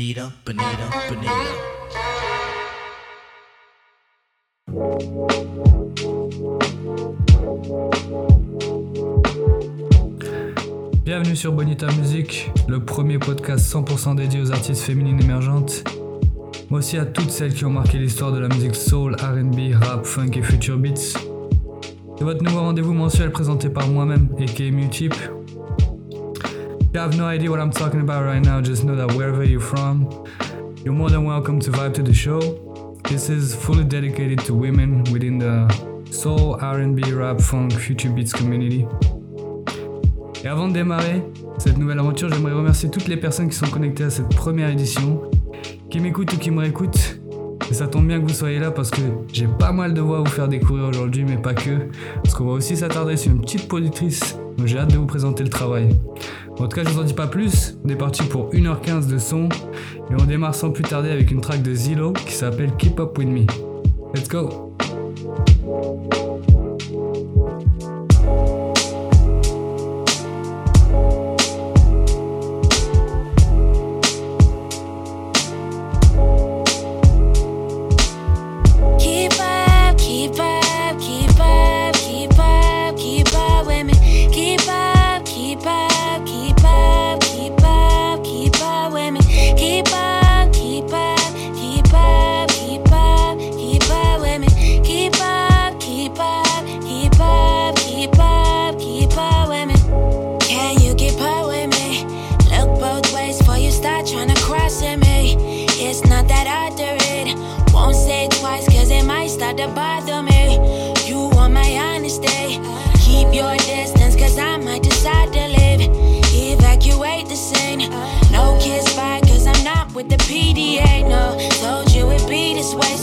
Bonita, Bonita, Bonita. Bienvenue sur Bonita Music, le premier podcast 100% dédié aux artistes féminines émergentes, mais aussi à toutes celles qui ont marqué l'histoire de la musique soul, RB, rap, funk et future beats. C'est votre nouveau rendez-vous mensuel présenté par moi-même, aka Mutip. If you have no idea what I'm talking about right now, just know that wherever you're from, you're more than welcome to vibe to the show. This is fully dedicated to women within the soul, RB, rap, funk, future beats community. Et avant de démarrer cette nouvelle aventure, j'aimerais remercier toutes les personnes qui sont connectées à cette première édition, qui m'écoutent ou qui me réécoutent. Et ça tombe bien que vous soyez là parce que j'ai pas mal de voix à vous faire découvrir aujourd'hui, mais pas que. Parce qu'on va aussi s'attarder sur une petite productrice, donc j'ai hâte de vous présenter le travail. En tout cas, je vous en dis pas plus. On est parti pour 1h15 de son. Et on démarre sans plus tarder avec une track de Zillow qui s'appelle Keep Up With Me. Let's go!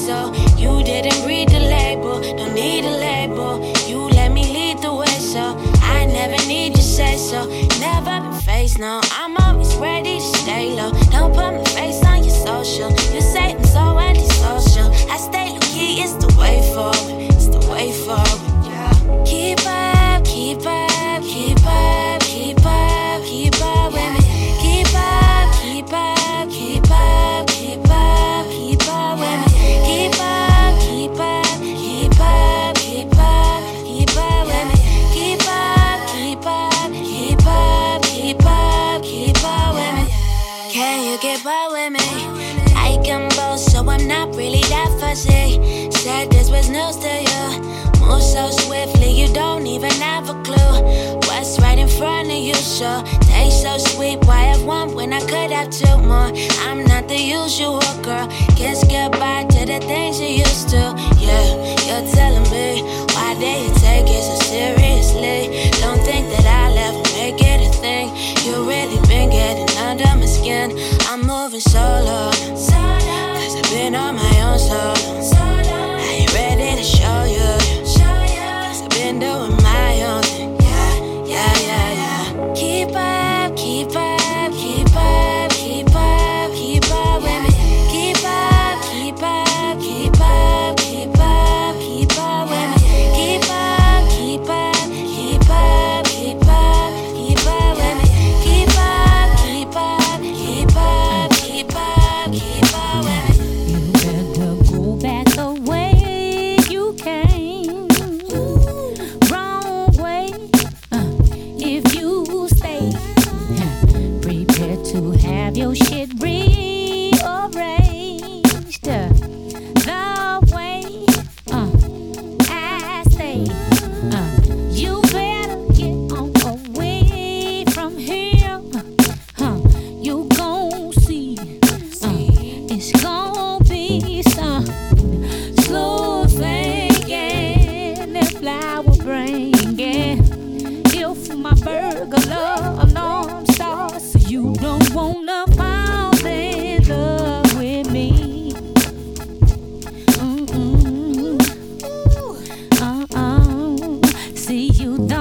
So you didn't read the label. Don't need a label. You let me lead the way, so I never need your say so. Never been faced, no. I'm always ready to stay low. Don't put my sure. Taste so sweet, why have one when I could have two more? I'm not the usual girl. Kiss goodbye to the things you used to. Yeah, you're telling me why you take it so seriously? Don't think that I'll ever make it a thing. You really been getting under my skin. I'm moving solo. Cause I've been on my own solo. I ain't ready to show you. Cause I've been doing See, you don't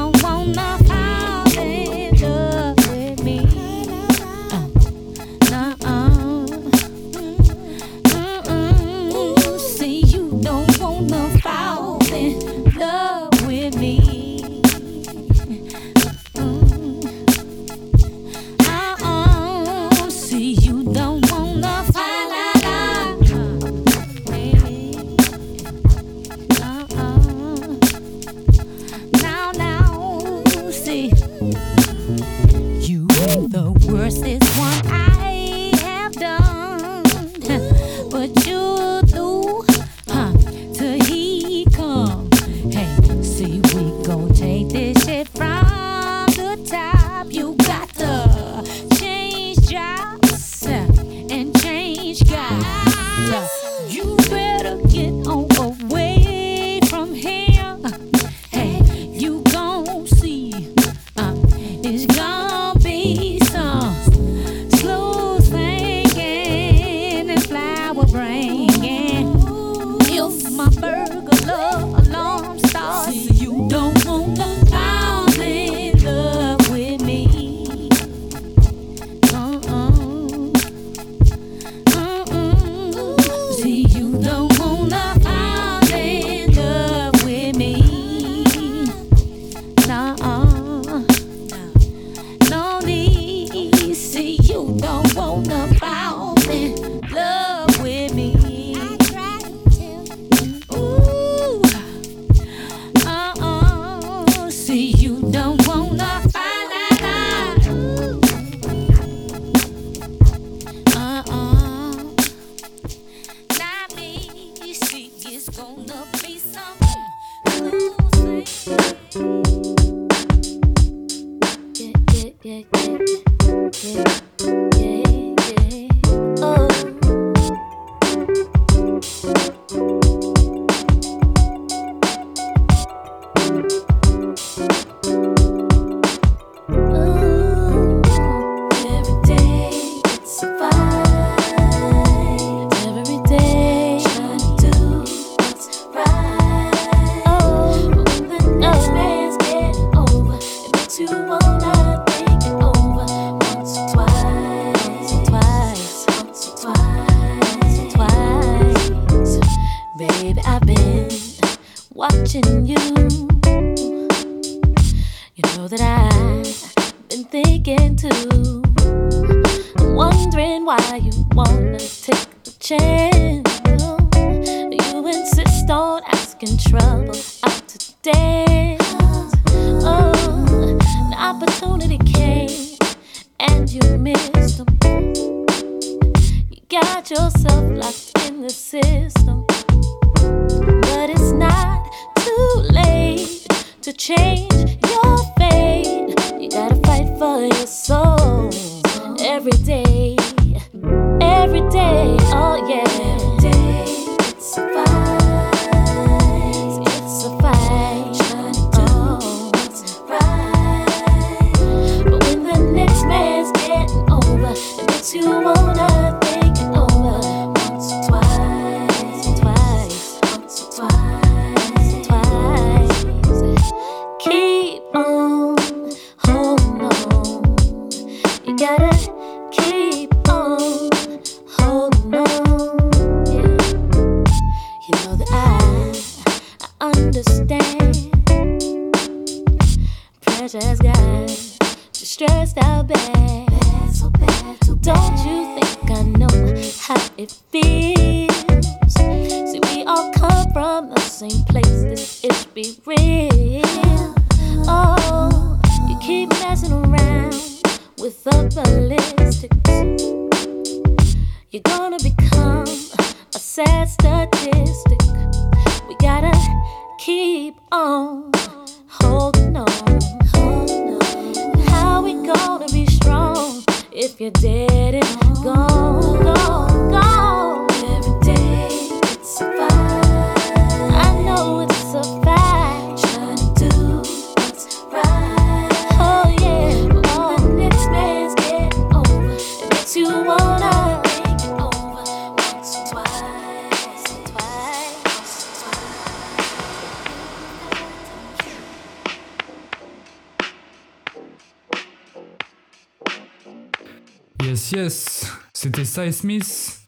Yes, c'était Cy Smith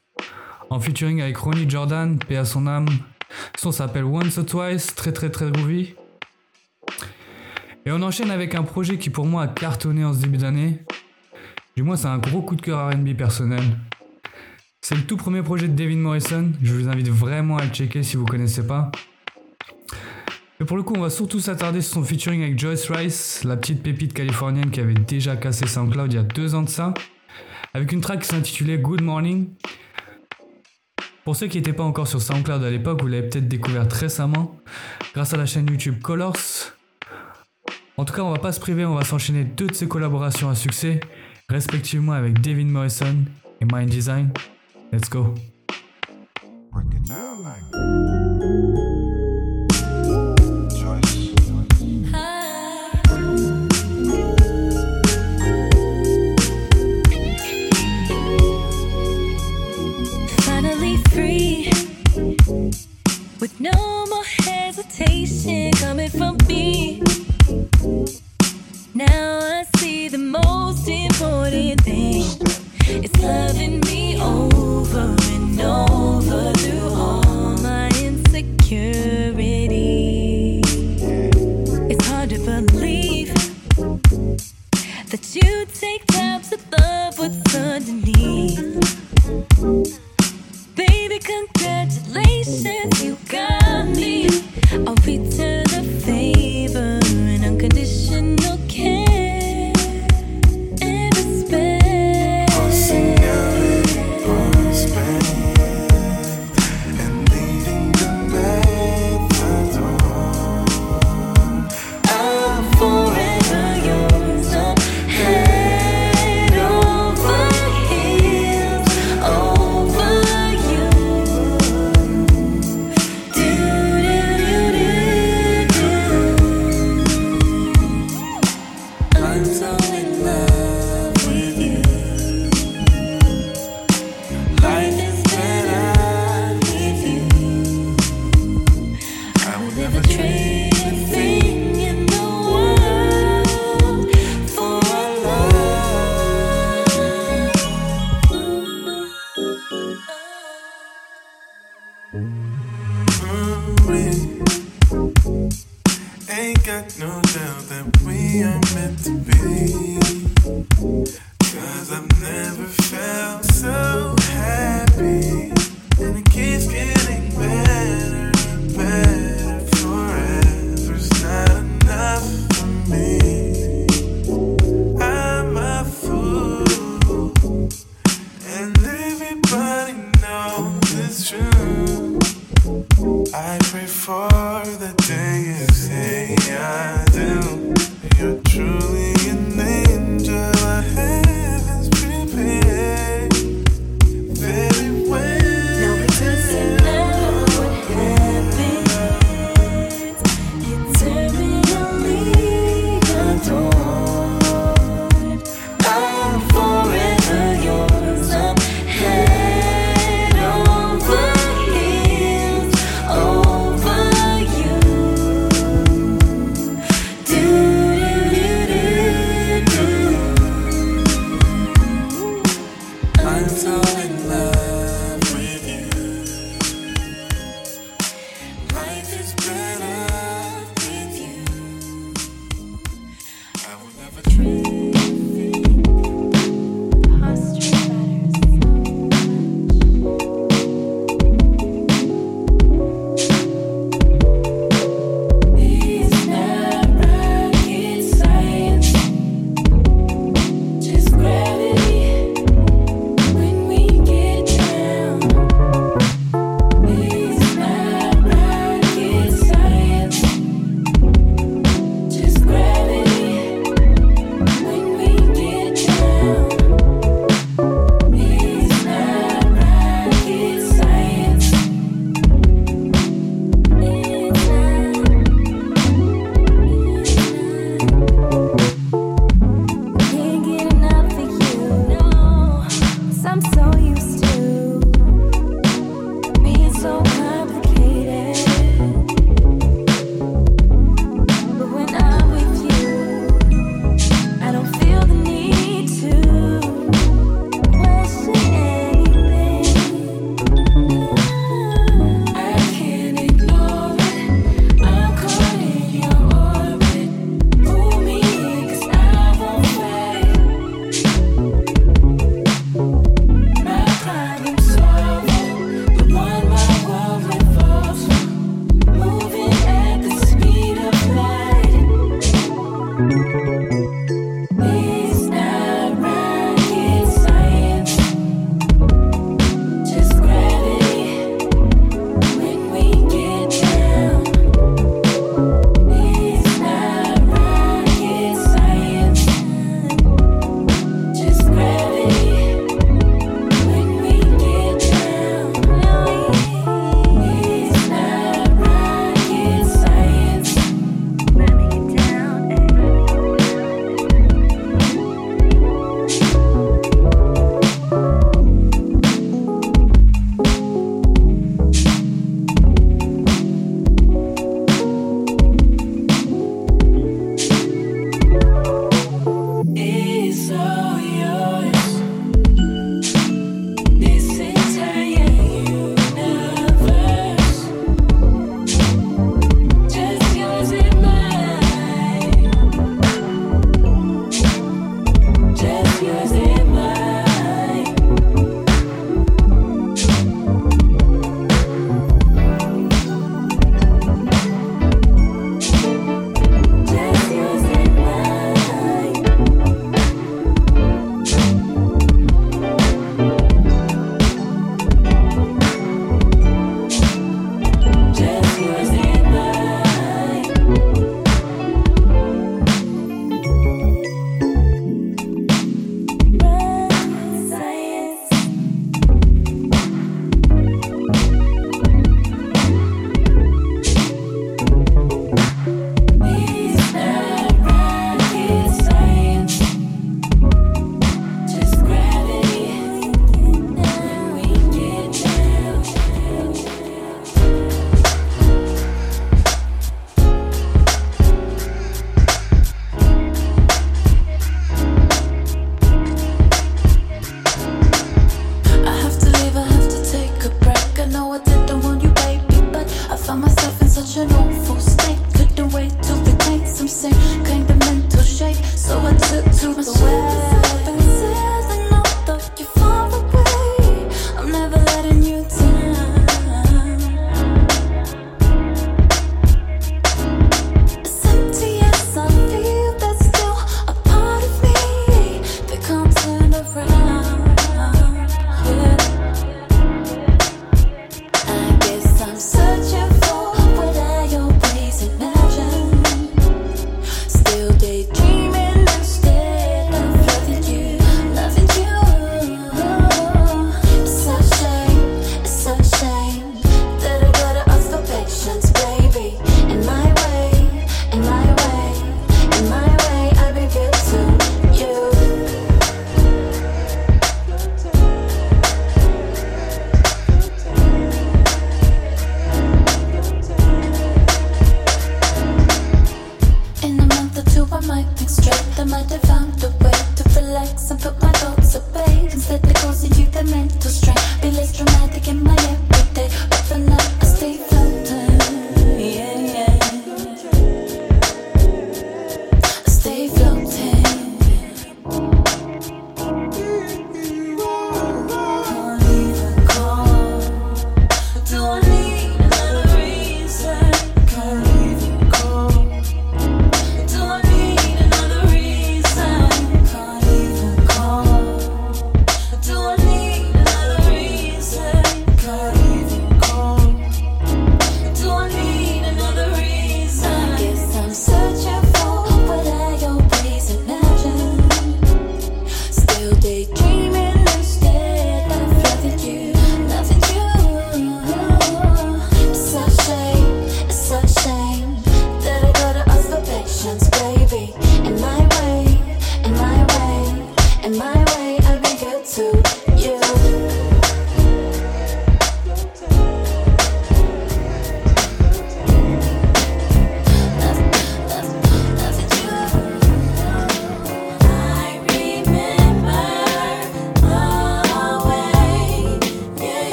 en featuring avec Ronnie Jordan, paix à son âme. Son s'appelle Once or Twice, très très très groovy. Et on enchaîne avec un projet qui pour moi a cartonné en ce début d'année. Du moins, c'est un gros coup de cœur RB personnel. C'est le tout premier projet de David Morrison. Je vous invite vraiment à le checker si vous connaissez pas. Et pour le coup, on va surtout s'attarder sur son featuring avec Joyce Rice, la petite pépite californienne qui avait déjà cassé SoundCloud il y a deux ans de ça, avec une track qui s'intitulait Good Morning. Pour ceux qui n'étaient pas encore sur SoundCloud à l'époque, vous l'avez peut-être découvert récemment grâce à la chaîne YouTube Colors. En tout cas, on va pas se priver, on va s'enchaîner deux de ses collaborations à succès, respectivement avec David Morrison et Mind Design. Let's go. With no more hesitation coming from me. Now I see the most important thing is loving me over and over through all my insecurity. It's hard to believe that you take time to love what's underneath. Congratulations, you got me. I'll return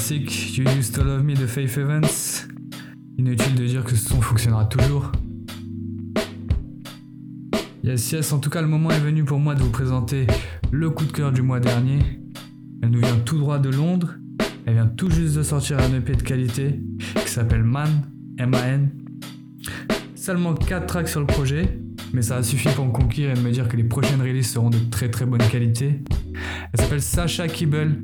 classique, You Used to Love Me de Faith Evans. Inutile de dire que ce son fonctionnera toujours. Yes, yes, en tout cas, le moment est venu pour moi de vous présenter le coup de cœur du mois dernier. Elle nous vient tout droit de Londres. Elle vient tout juste de sortir un EP de qualité qui s'appelle Man, M-A-N. Seulement 4 tracks sur le projet, mais ça a suffi pour me conquérir et me dire que les prochaines releases seront de très très bonne qualité. Elle s'appelle Sasha Kibble.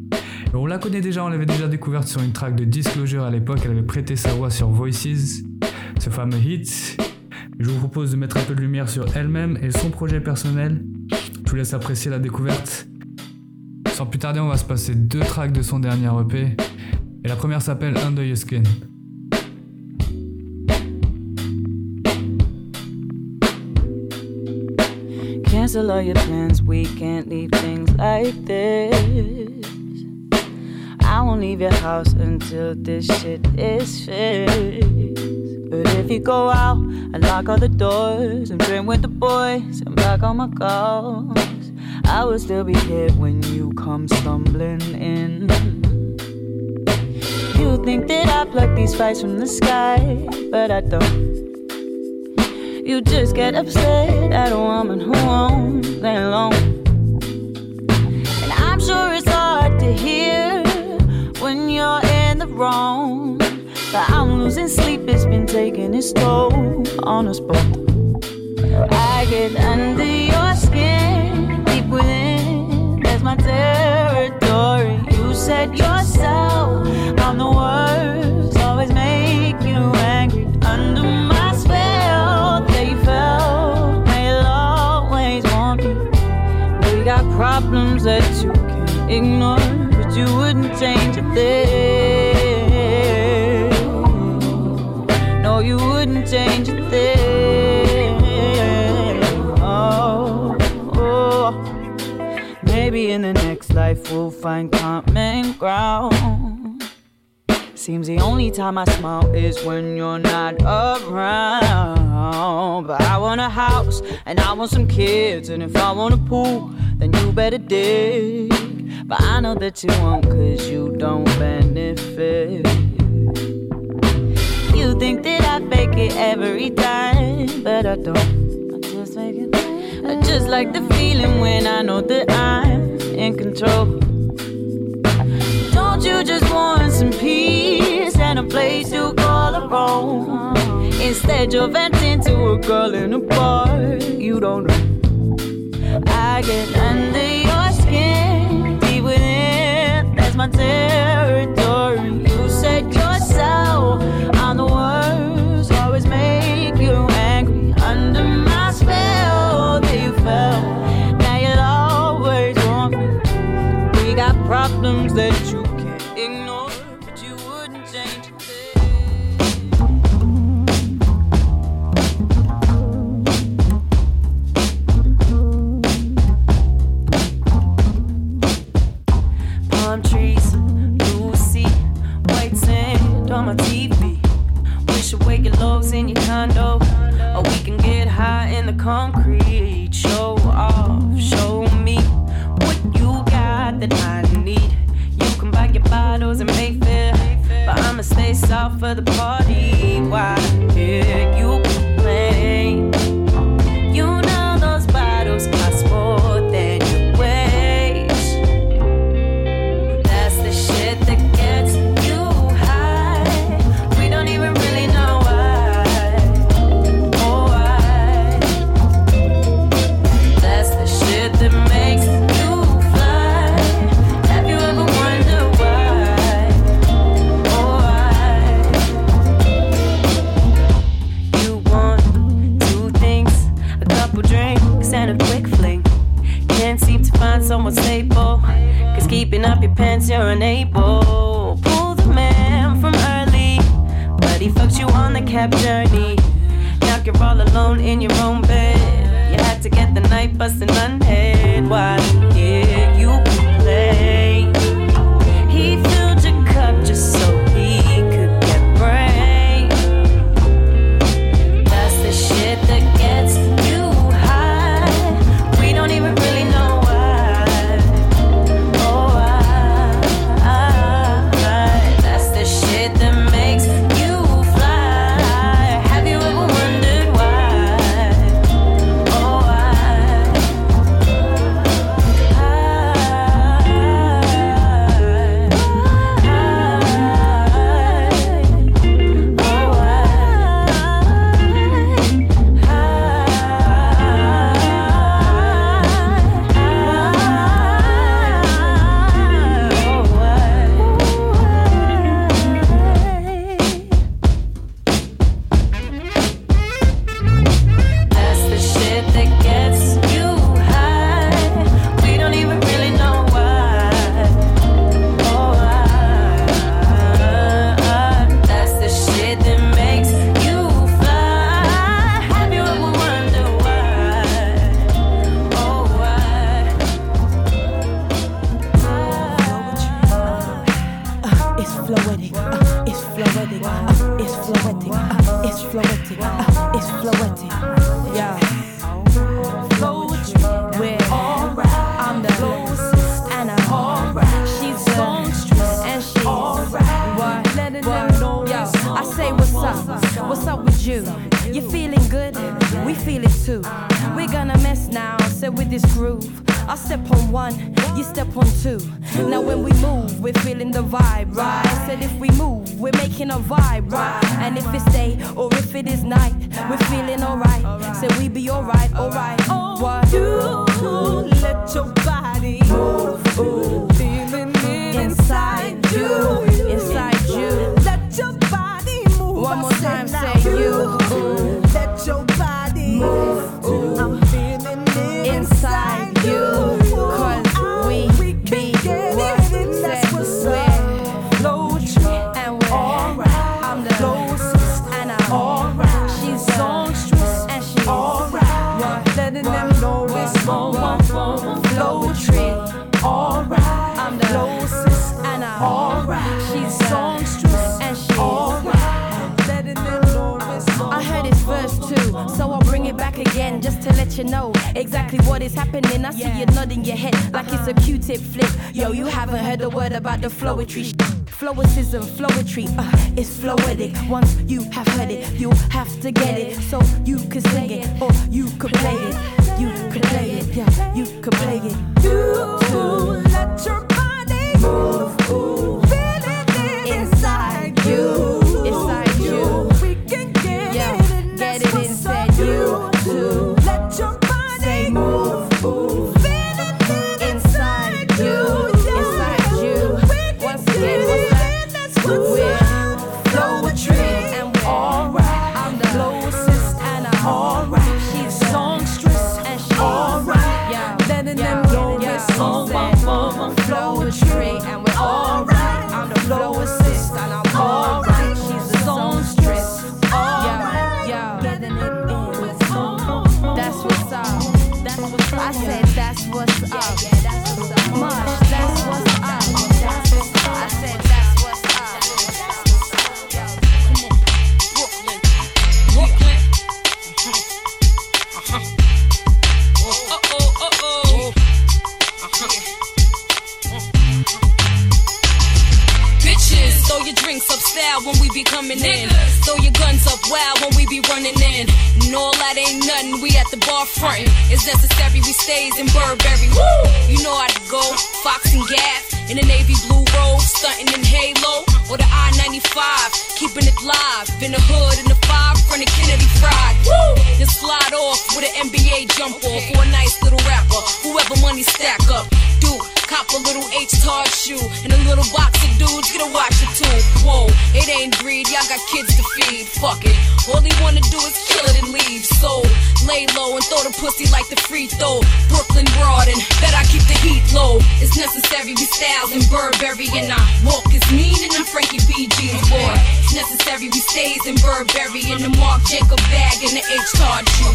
On la connaît déjà, on l'avait déjà découverte sur une track de Disclosure à l'époque, elle avait prêté sa voix sur Voices, ce fameux hit. Je vous propose de mettre un peu de lumière sur elle-même et son projet personnel. Je vous laisse apprécier la découverte. Sans plus tarder, on va se passer deux tracks de son dernier EP. Et la première s'appelle Under Your Skin. Cancel all your plans, we can't leave things like this. I won't leave your house until this shit is fixed. But if you go out and lock all the doors and drink with the boys and back on my calls, I will still be here when you come stumbling in. You think that I pluck these fights from the sky, but I don't. You just get upset at a woman who won't stay alone. Wrong. But I'm losing sleep, it's been taking its toll on us both. I get under your skin, deep within, that's my territory. You said yourself, I'm the worst, always make you angry. Under my spell, they fell, they'll always want me. We got problems that you can ignore, but you wouldn't change a thing. In the next life we'll find common ground. Seems the only time I smile is when you're not around. But I want a house and I want some kids. And if I want a pool, then you better dig. But I know that you won't, cause you don't benefit. You think that I fake it every time, but I don't. I just fake it. I just like the feeling when I know that I'm in control. Don't you just want some peace and a place to call a home? Instead, you're venting to a girl in a bar you don't know. I get under your skin, deep within, that's my territory. Problems that you can't ignore, but you wouldn't change palm trees, blue sea, white sand on my TV. Wish away your lows in your condo, or we can get high in the concrete. I'ma stay soft for the party. Why hear you pants, you're unable. Pull the man from early, but he fucked you on the cab journey. Now you're all alone in your own bed. You had to get the night busting unhead. Why floetic. Yeah. Where I'm the and I'm alright. She's the and she's alright. What? What? Yo, I say what's up? What's up with you? You feeling good? We feel it too. We're gonna mess now, so with this groove. I step on one, you step on two. Now when we move, we're feeling the vibe, right? Said if we move, we're making a vibe, right? And if it's day or if it is night, we're feeling alright. So we be alright, alright. What? You let your body move, ooh. feeling it inside you, inside you. Let your body move. One more time, say you. Let your body move. You know exactly what is happening. I see you nodding your head like it's a Q-tip flip. Yo, you haven't heard a word about the Floetry. Flowicism, flowetry, uh, it's floetic. Once you have heard it, you have to get it. So you can sing it, or you could play it. You could play it, yeah, you could play it. You let your body move, stack up. Dude, cop a little H Tard shoe and a little box of dudes, get a watch it too. Whoa, it ain't greed, y'all got kids to feed. Fuck it. All he wanna do is kill it and leave. So lay low and throw the pussy like the free throw. Brooklyn broad and bet I keep the heat low. It's necessary, we styles in Burberry and I walk is mean and I'm Frankie B jeans boy. It's necessary, we stays in Burberry in the Marc Jacob bag and the H Tard shoe.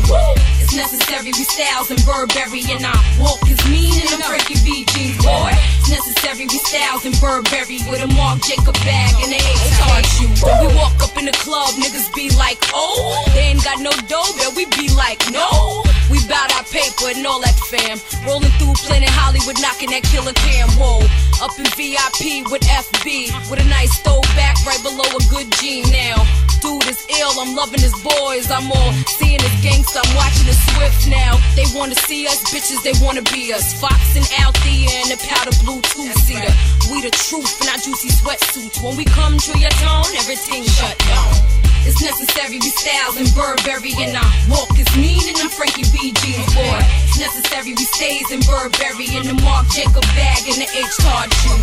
It's necessary, we styles in Burberry and I walk is mean and I'm Frankie B jeans boy. It's necessary, we styles in Burberry with a Marc Jacob bag and the H Tard shoe. We walk up in the club, niggas be like, oh, they ain't got no dough, but we be like, no. We bout our paper and all that fam. Rolling through Planet Hollywood, knocking that killer cam. Whoa, up in VIP with FB, with a nice throwback right below a good G now. Dude is ill, I'm loving his boys. I'm all seeing his gangsta, I'm watching his Swift now. They wanna see us, bitches, they wanna be us. Fox and Althea and the powder blue two seater. We the truth in our juicy sweatsuits. When we come to your tone, everything shut down. It's necessary, we styles in Burberry and I walk is mean and I'm Frankie B jeans boy. It's necessary, we stays in Burberry in the Marc Jacob bag and the H Tard shoe.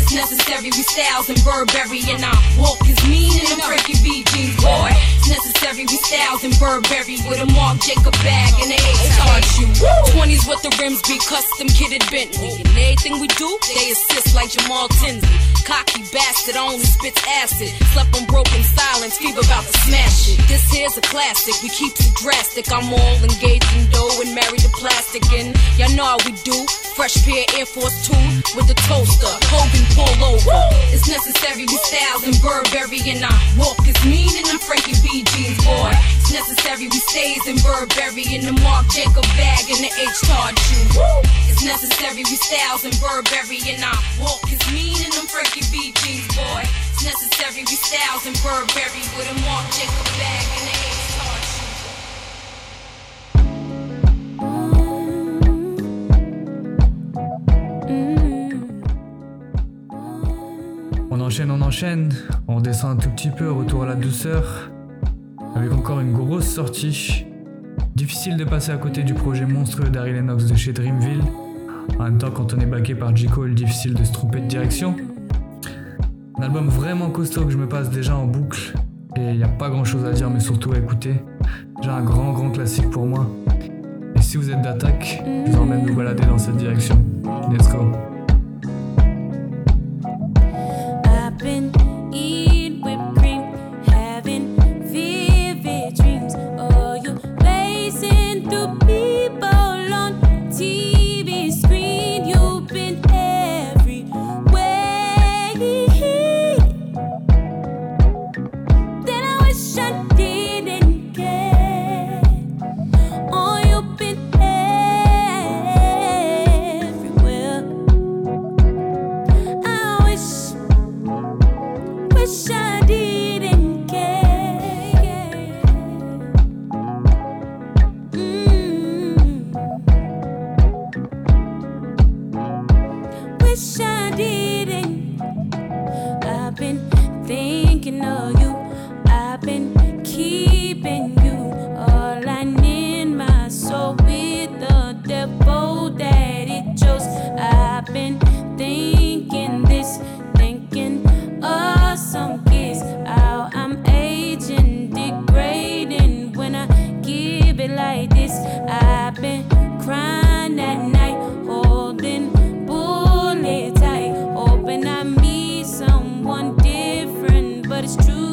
It's necessary, we styles in Burberry and I walk is mean and I'm Frankie B jeans boy. It's necessary, we styles in Burberry with a Marc Jacob bag and the H Tard shoe. 20s with the rims be custom kitted Bentley. And everything we do, they assist like Jamal Tinsley. Cocky bastard only spits acid. Slept on broken silence, fever about to smash it. This here's a classic, we keep it drastic. I'm all engaged in dough and married to plastic. And y'all know how we do. Fresh pair Air Force 2 with the toaster. Hogan pull over. It's necessary, we styles in Burberry and I walk is mean and I'm Frankie B. Jeans, boy. It's necessary we stays in Burberry in the Marc Jacob bag and the H Todd shoe. It's necessary, we styles in Burberry and I walk is mean in them Frankie B jeans, boy. On enchaîne, on enchaîne, on descend un tout petit peu, retour à la douceur, avec encore une grosse sortie. Difficile de passer à côté du projet monstrueux d'Harry Lennox de chez Dreamville. En même temps, quand on est baqué par J. Cole, difficile de se tromper de direction. Un album vraiment costaud que je me passe déjà en boucle. Et il n'y a pas grand chose à dire, mais surtout à écouter. J'ai un grand, grand classique pour moi. Et si vous êtes d'attaque, je vous emmène nous balader dans cette direction. Let's go. but it's true.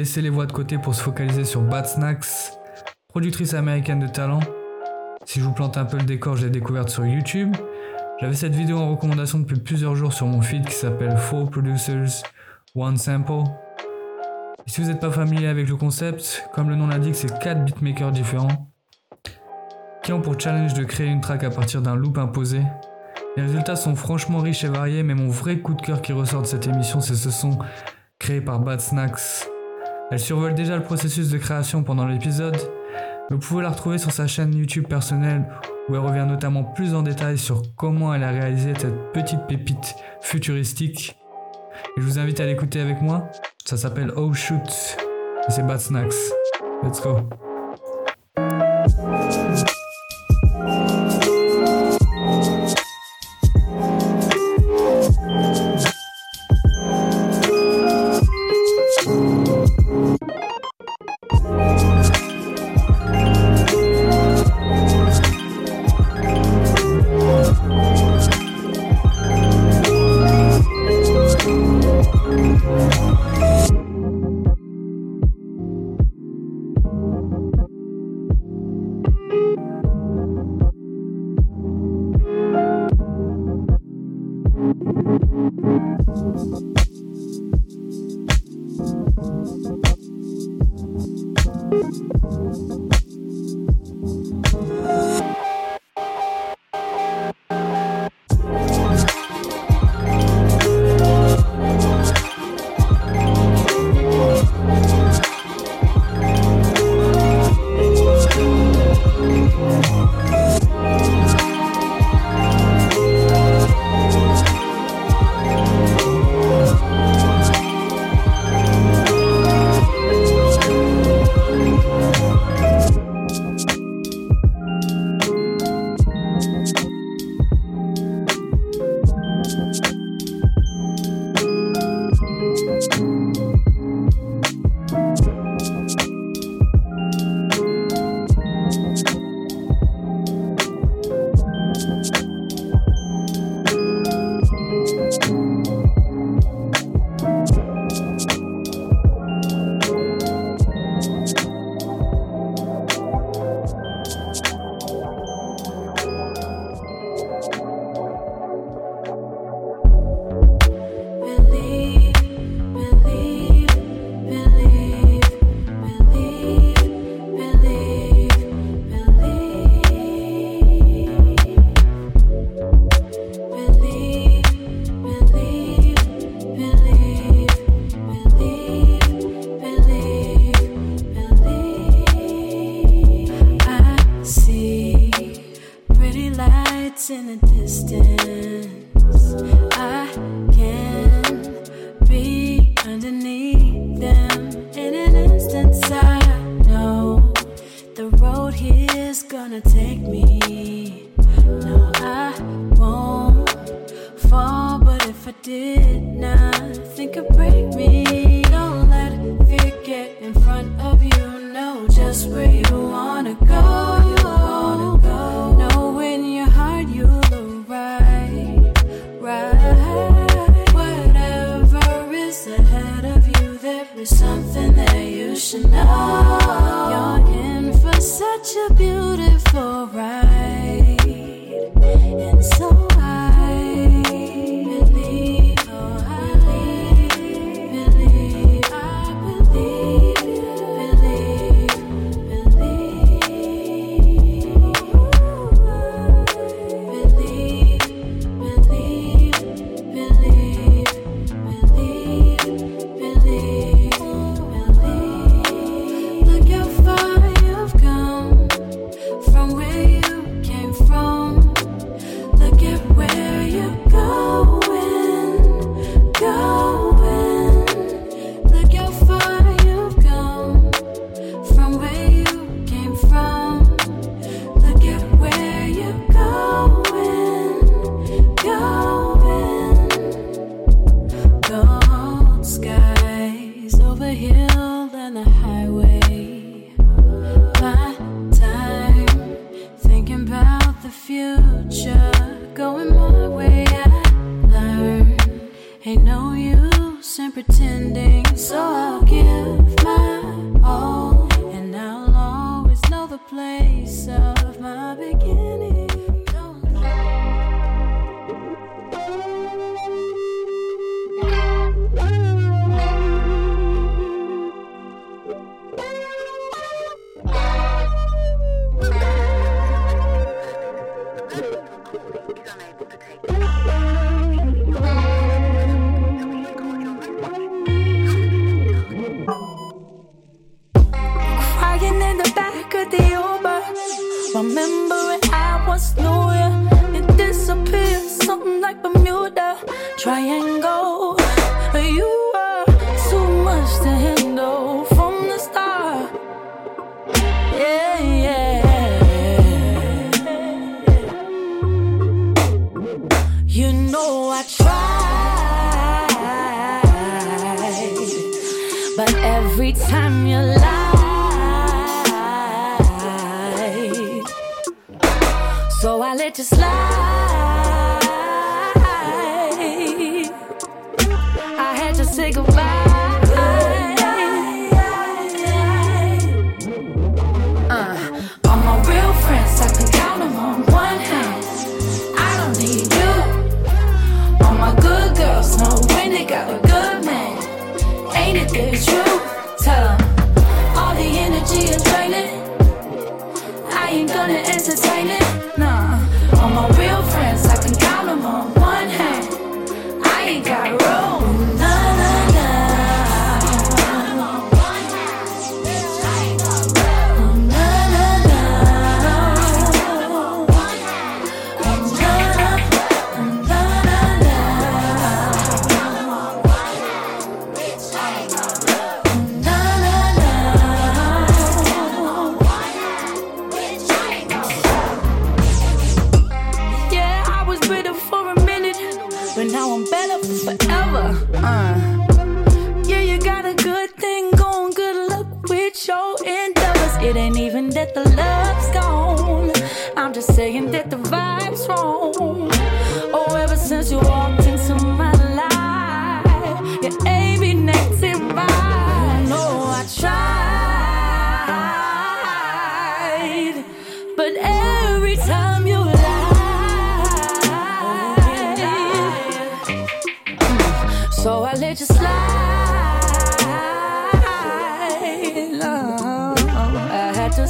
Laisser les voix de côté pour se focaliser sur Bad Snacks, productrice américaine de talent. Si je vous plante un peu le décor, je l'ai découverte sur YouTube. J'avais cette vidéo en recommandation depuis plusieurs jours sur mon feed qui s'appelle Four Producers One Sample. Si vous n'êtes pas familier avec le concept, comme le nom l'indique, c'est 4 beatmakers différents qui ont pour challenge de créer une track à partir d'un loop imposé les résultats sont franchement riches et variés, mais mon vrai coup de cœur qui ressort de cette émission, c'est ce son créé par Bad Snacks. Elle survole déjà le processus de création pendant l'épisode, vous pouvez la retrouver sur sa chaîne YouTube personnelle où elle revient notamment plus en détail sur comment elle a réalisé cette petite pépite futuristique. Et je vous invite à l'écouter avec moi. Ça s'appelle Oh Shoot c'est Bad Snacks. Let's go.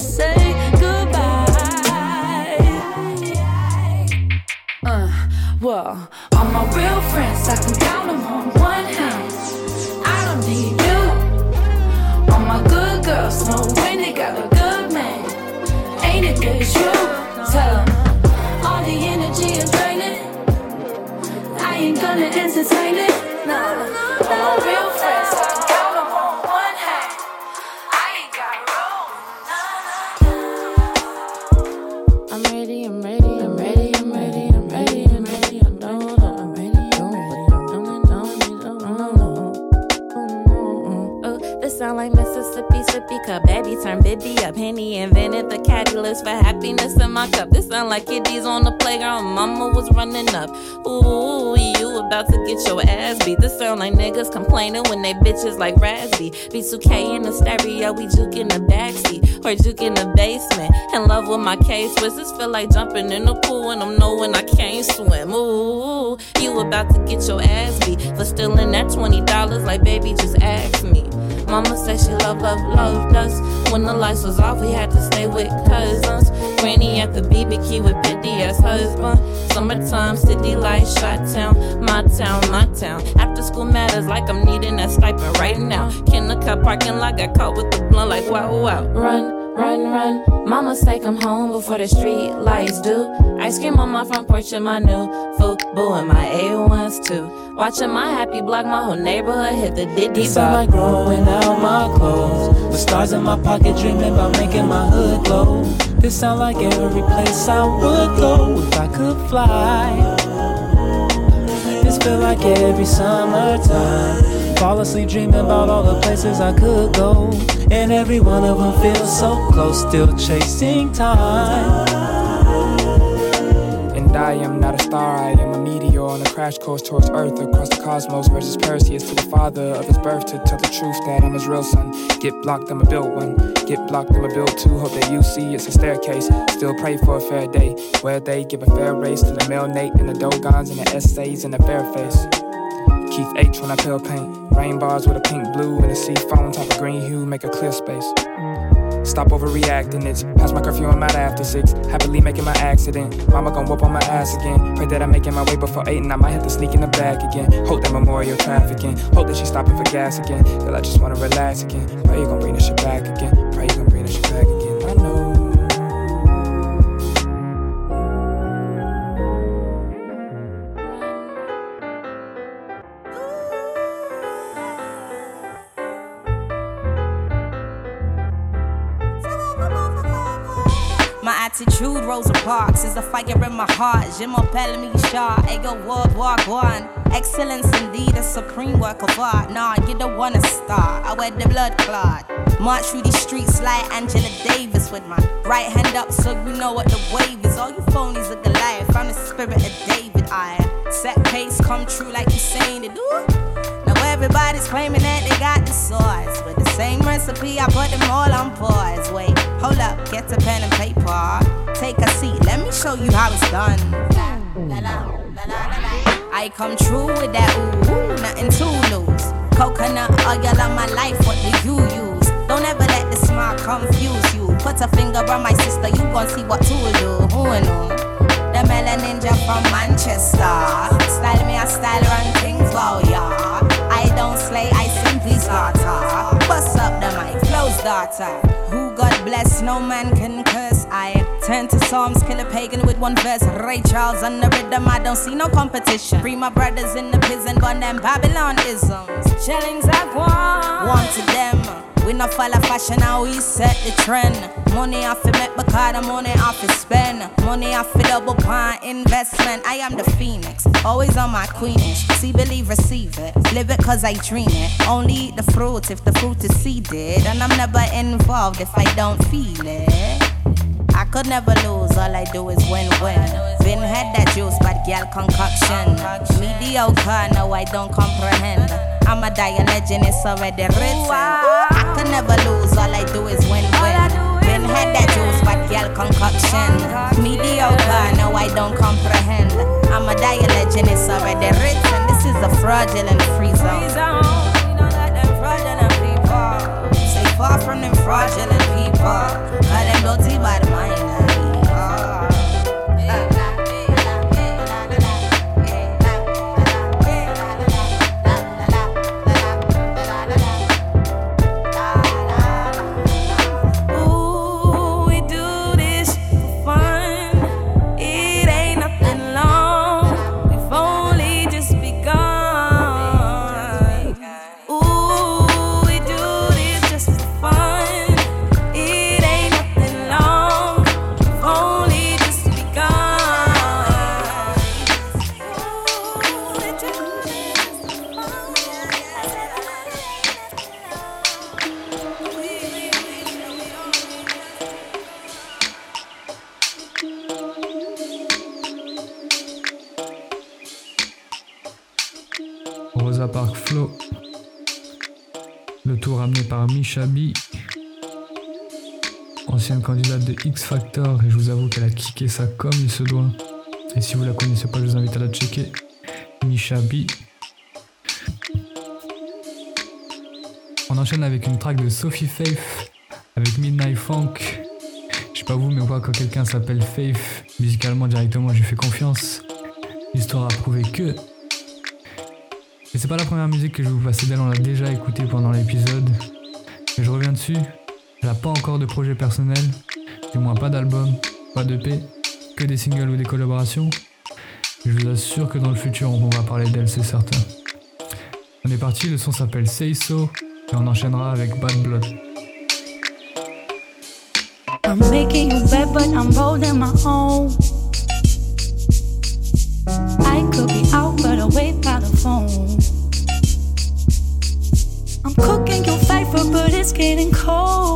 Say like kiddies on the playground. Mama was running up. Ooh, you about to get your ass beat. This sound like niggas complaining when they bitches like Raspy. B2K in the stereo, we juke in the backseat. Or juke in the basement. In love with my case this feel like jumping in the pool and I'm knowing I can't swim. Ooh, you about to get your ass beat for stealing that $20 like baby just ask me. Mama said she love, love, loved us. When the lights was off, we had to stay with cousins. Granny at the BBQ with petty ass husband. Summertime, city lights, shot town, my town, my town. After school matters like I'm needing that stipend right now. Kindergarten parking lot got caught with the blunt like wow, wow. Run, run, run. Mama say come home before the street lights do. Ice cream on my front porch and my new Fubu and my A1s too. Watching my happy block, my whole neighborhood hit the diddy It's sound like growing out my clothes. The stars in my pocket dreaming about making my hood glow. This sound like every place I would go if I could fly. This feel like every summertime. Fall asleep dreaming about all the places I could go. And every one of them feels so close, still chasing time. And I am not a star, I am a meteor on a crash course towards Earth across the cosmos versus Perseus to the father of his birth to tell the truth that I'm his real son. Get blocked, I'ma build one. Get blocked, I'ma build two. Hope that you see it's a staircase. Still pray for a fair day where they give a fair race to the male Nate and the Dogons and the essays and the fair face. Keith H when I peel paint. Rain bars with a pink blue and a sea foam top of green hue make a clear space. Stop overreacting, it's past my curfew, I'm out after six. Happily making my accident. Mama gon' whoop on my ass again. Pray that I'm making my way before eight and I might have to sneak in the back again. Hope that memorial trafficking. Hope that she's stopping for gas again. Girl, I just wanna relax again. Pray you gon' bring this shit back again. Pray you gon' bring this shit back Parks, is a fire in my heart. Je m'appelle Misha, ego world walk one. Excellence indeed, a supreme work of art. Nah, you don't wanna start. I wear the blood clot. March through these streets like Angela Davis with my right hand up so you know what the wave is. All you phonies are Goliath. I'm the spirit of David. I set pace, come true like you saying it. Ooh. Everybody's claiming that they got the sauce. With the same recipe, I put them all on pause. Wait, hold up, get a pen and paper. Take a seat, let me show you how it's done. I come true with that ooh, nothing to lose. Coconut oil on my life, what do you use? Don't ever let the smile confuse you. Put a finger on my sister, you gon' see what to do. Who know? The Melon Ninja from Manchester. Style me, I style run things, wow, yeah. Slay, I simply slaughter. Bust up the mic, flows daughter. Who God bless, no man can curse. I turn to Psalms, kill a pagan with one verse. Ray Charles on the rhythm, I don't see no competition. Free my brothers in the prison, burn them Babylon isms. Shillings I want, want to them. We not follow fashion, how we set the trend. Money off it make because the money off it spend. Money off it double pine investment. I am the phoenix, always on my queenish. See, believe, receive it. Live it cause I dream it. Only eat the fruit if the fruit is seeded. And I'm never involved if I don't feel it. I could never lose, all I do is win win. Been had that juice, but girl concoction. Mediocre, no, I don't comprehend. I'm a dying legend, it's already written. Ah. I never lose, all I do is win win. Been had that juice, but girl concoction. Mediocre, no, I don't comprehend. I'm a dying legend, it's already written. This is a fraudulent free zone. fraudulent people. Stay far from them fraudulent people. Cause them dirty bad mind. Et je vous avoue qu'elle a kické ça comme il se doit. Et si vous la connaissez pas, je vous invite à la checker. Misha B. On enchaîne avec une track de Sophie Faith avec Midnight Funk. Je sais pas vous, mais moi, quand quelqu'un s'appelle Faith, musicalement directement, j'ai fait confiance. L'histoire a prouvé que. Et c'est pas la première musique que je vous passer d'elle, on l'a déjà écoutée pendant l'épisode. Mais je reviens dessus. Elle a pas encore de projet personnel, du moins pas d'album, pas d'EP, que des singles ou des collaborations. je vous assure que dans le futur, on va parler d'elle, c'est certain. On est parti, le son s'appelle Say So, et on enchaînera avec Bad Blood. I'm making but I'm my own. I could be out, but by the phone. I'm cooking your but it's getting cold.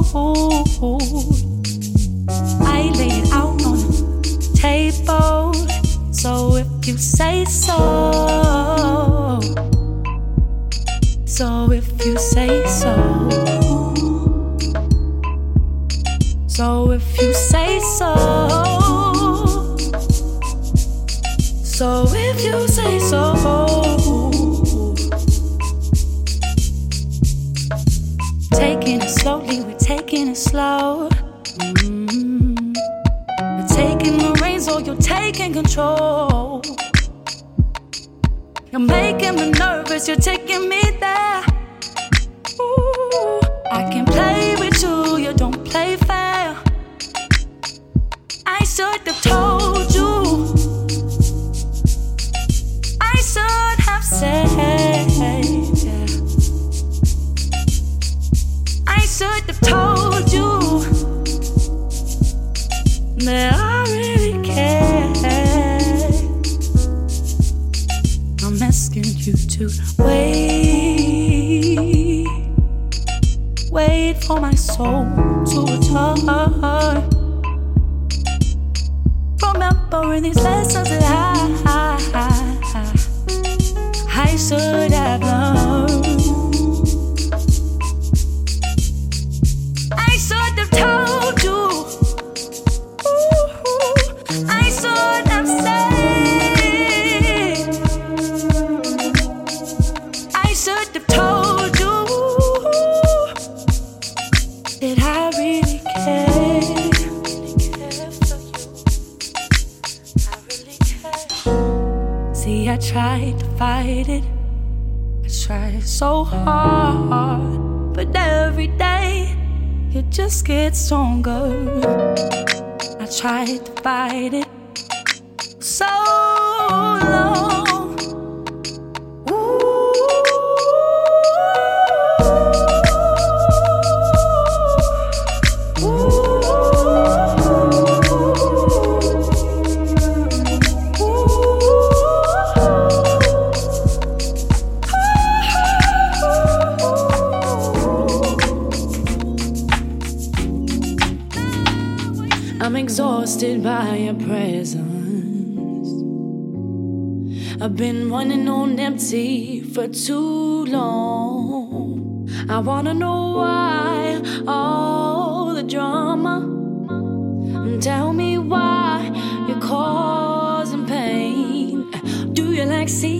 I've been running on empty for too long. I wanna know why all the drama. And tell me why you're causing pain. Do you like seeing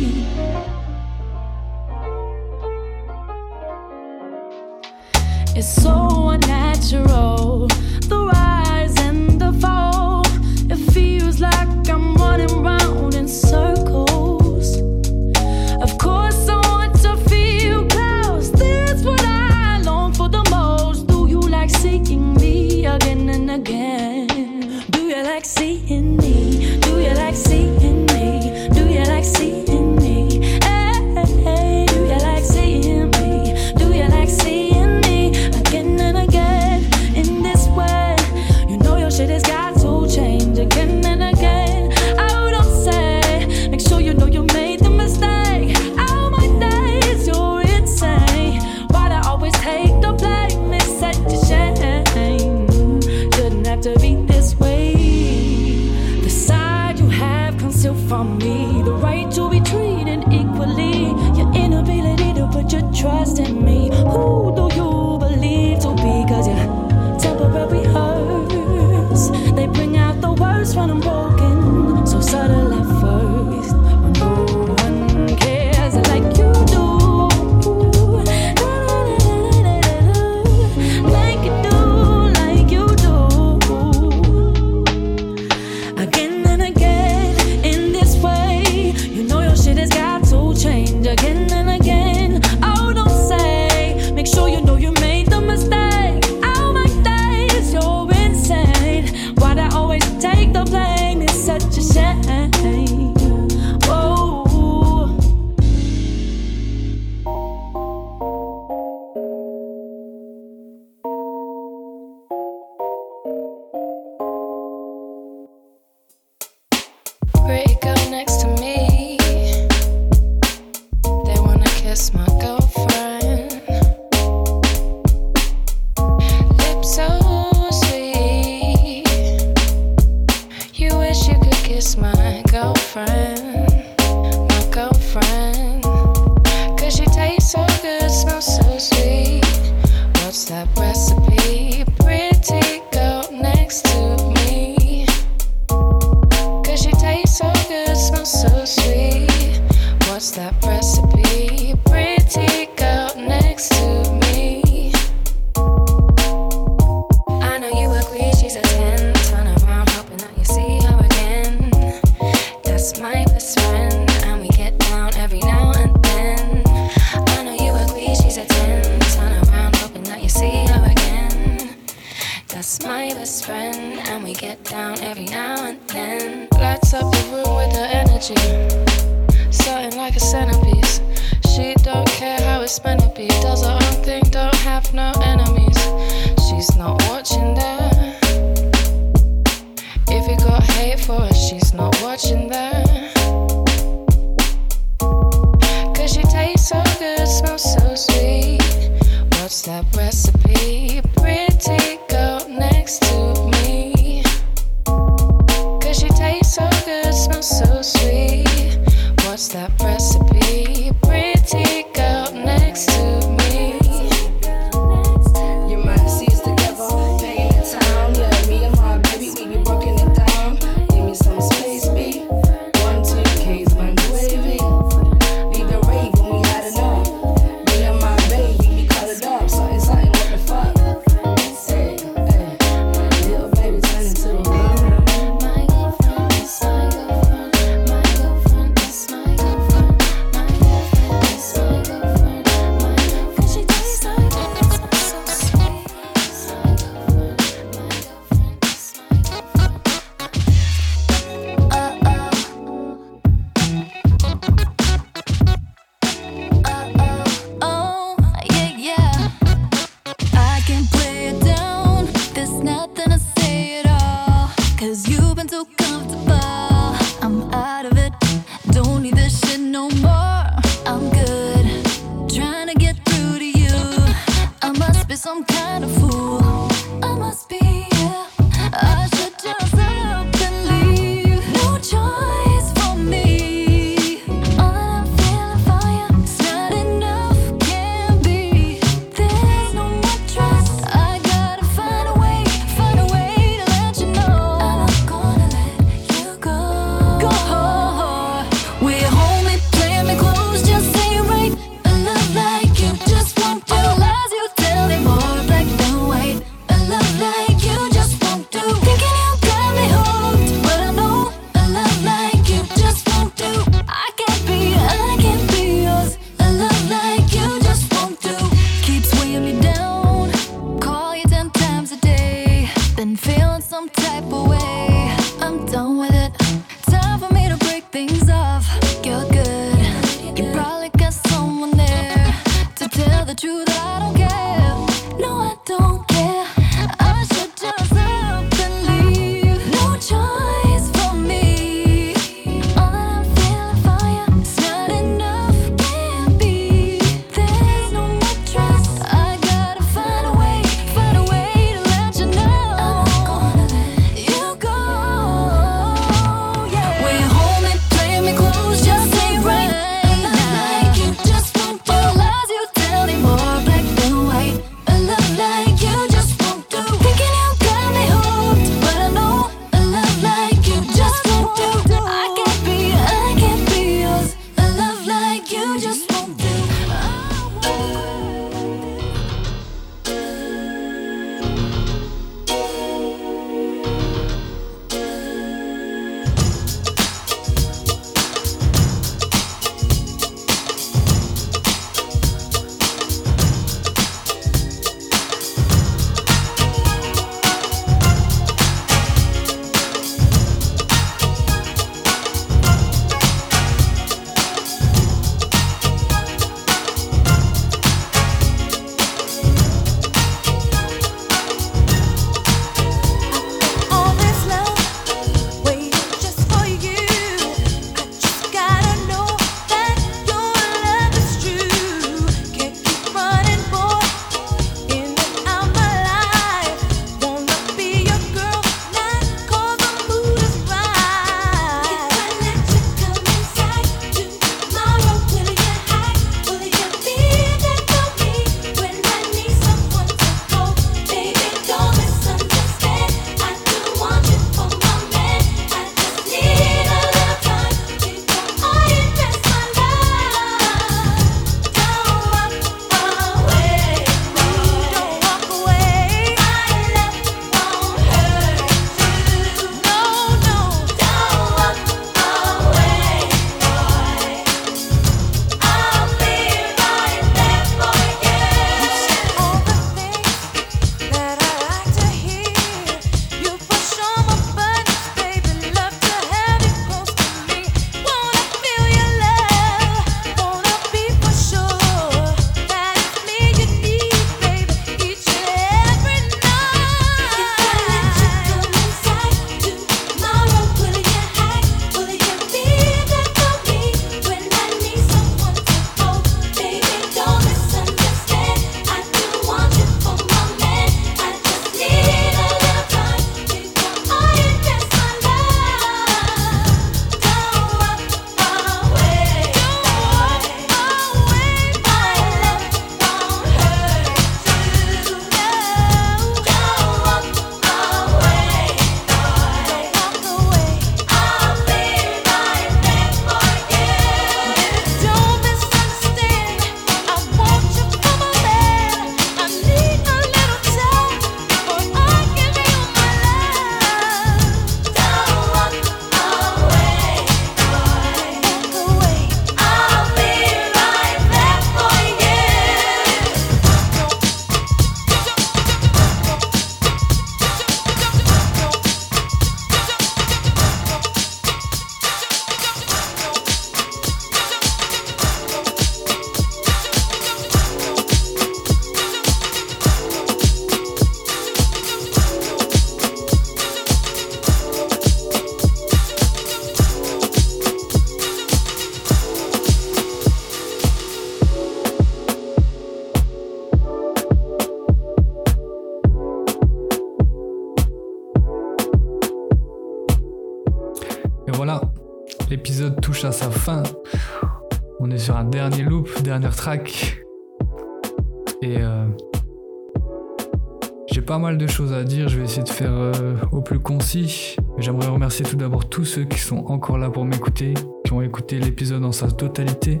dans sa totalité.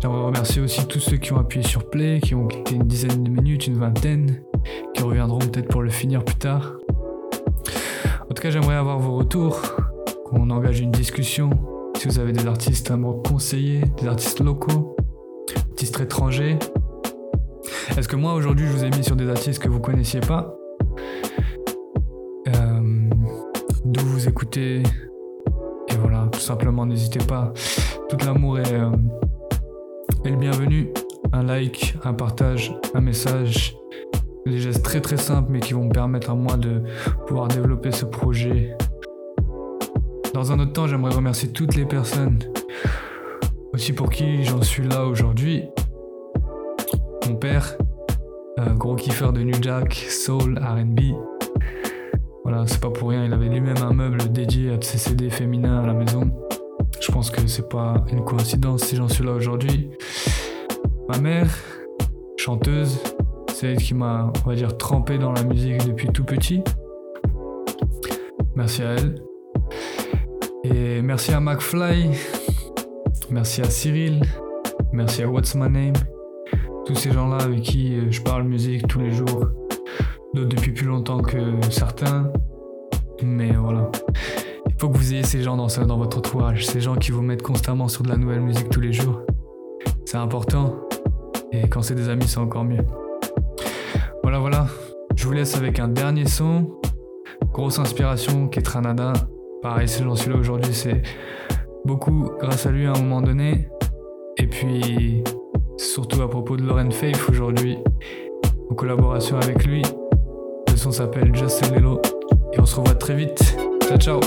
J'aimerais remercier aussi tous ceux qui ont appuyé sur play, qui ont quitté une dizaine de minutes, une vingtaine, qui reviendront peut-être pour le finir plus tard. En tout cas, j'aimerais avoir vos retours, qu'on engage une discussion. Si vous avez des artistes à me conseiller, des artistes locaux, artistes étrangers. Est-ce que moi aujourd'hui je vous ai mis sur des artistes que vous connaissiez pas? Euh, D'où vous écoutez simplement, n'hésitez pas. Tout l'amour est, euh, est le bienvenu. Un like, un partage, un message. Des gestes très très simples mais qui vont me permettre à moi de pouvoir développer ce projet. Dans un autre temps, j'aimerais remercier toutes les personnes aussi pour qui j'en suis là aujourd'hui. Mon père, un gros kiffeur de New Jack, Soul, RB. Voilà, c'est pas pour rien, il avait lui-même un meuble dédié à ses CD féminins à la maison. Je pense que c'est pas une coïncidence si j'en suis là aujourd'hui. Ma mère, chanteuse, c'est elle qui m'a, on va dire, trempé dans la musique depuis tout petit. Merci à elle. Et merci à McFly. Merci à Cyril. Merci à What's My Name. Tous ces gens-là avec qui euh, je parle musique tous les jours. D'autres depuis plus longtemps que certains. Mais voilà. Il faut que vous ayez ces gens dans, votre entourage. Ces gens qui vous mettent constamment sur de la nouvelle musique tous les jours. C'est important. Et quand c'est des amis, c'est encore mieux. Voilà, voilà. Je vous laisse avec un dernier son. Grosse inspiration, Ketranada. Pareil, si j'en suis là aujourd'hui, c'est beaucoup grâce à lui à un moment donné. Et puis, surtout à propos de Lauren Faith aujourd'hui, en collaboration avec lui. Son s'appelle Just a Little. Et on se revoit très vite. Ciao, ciao.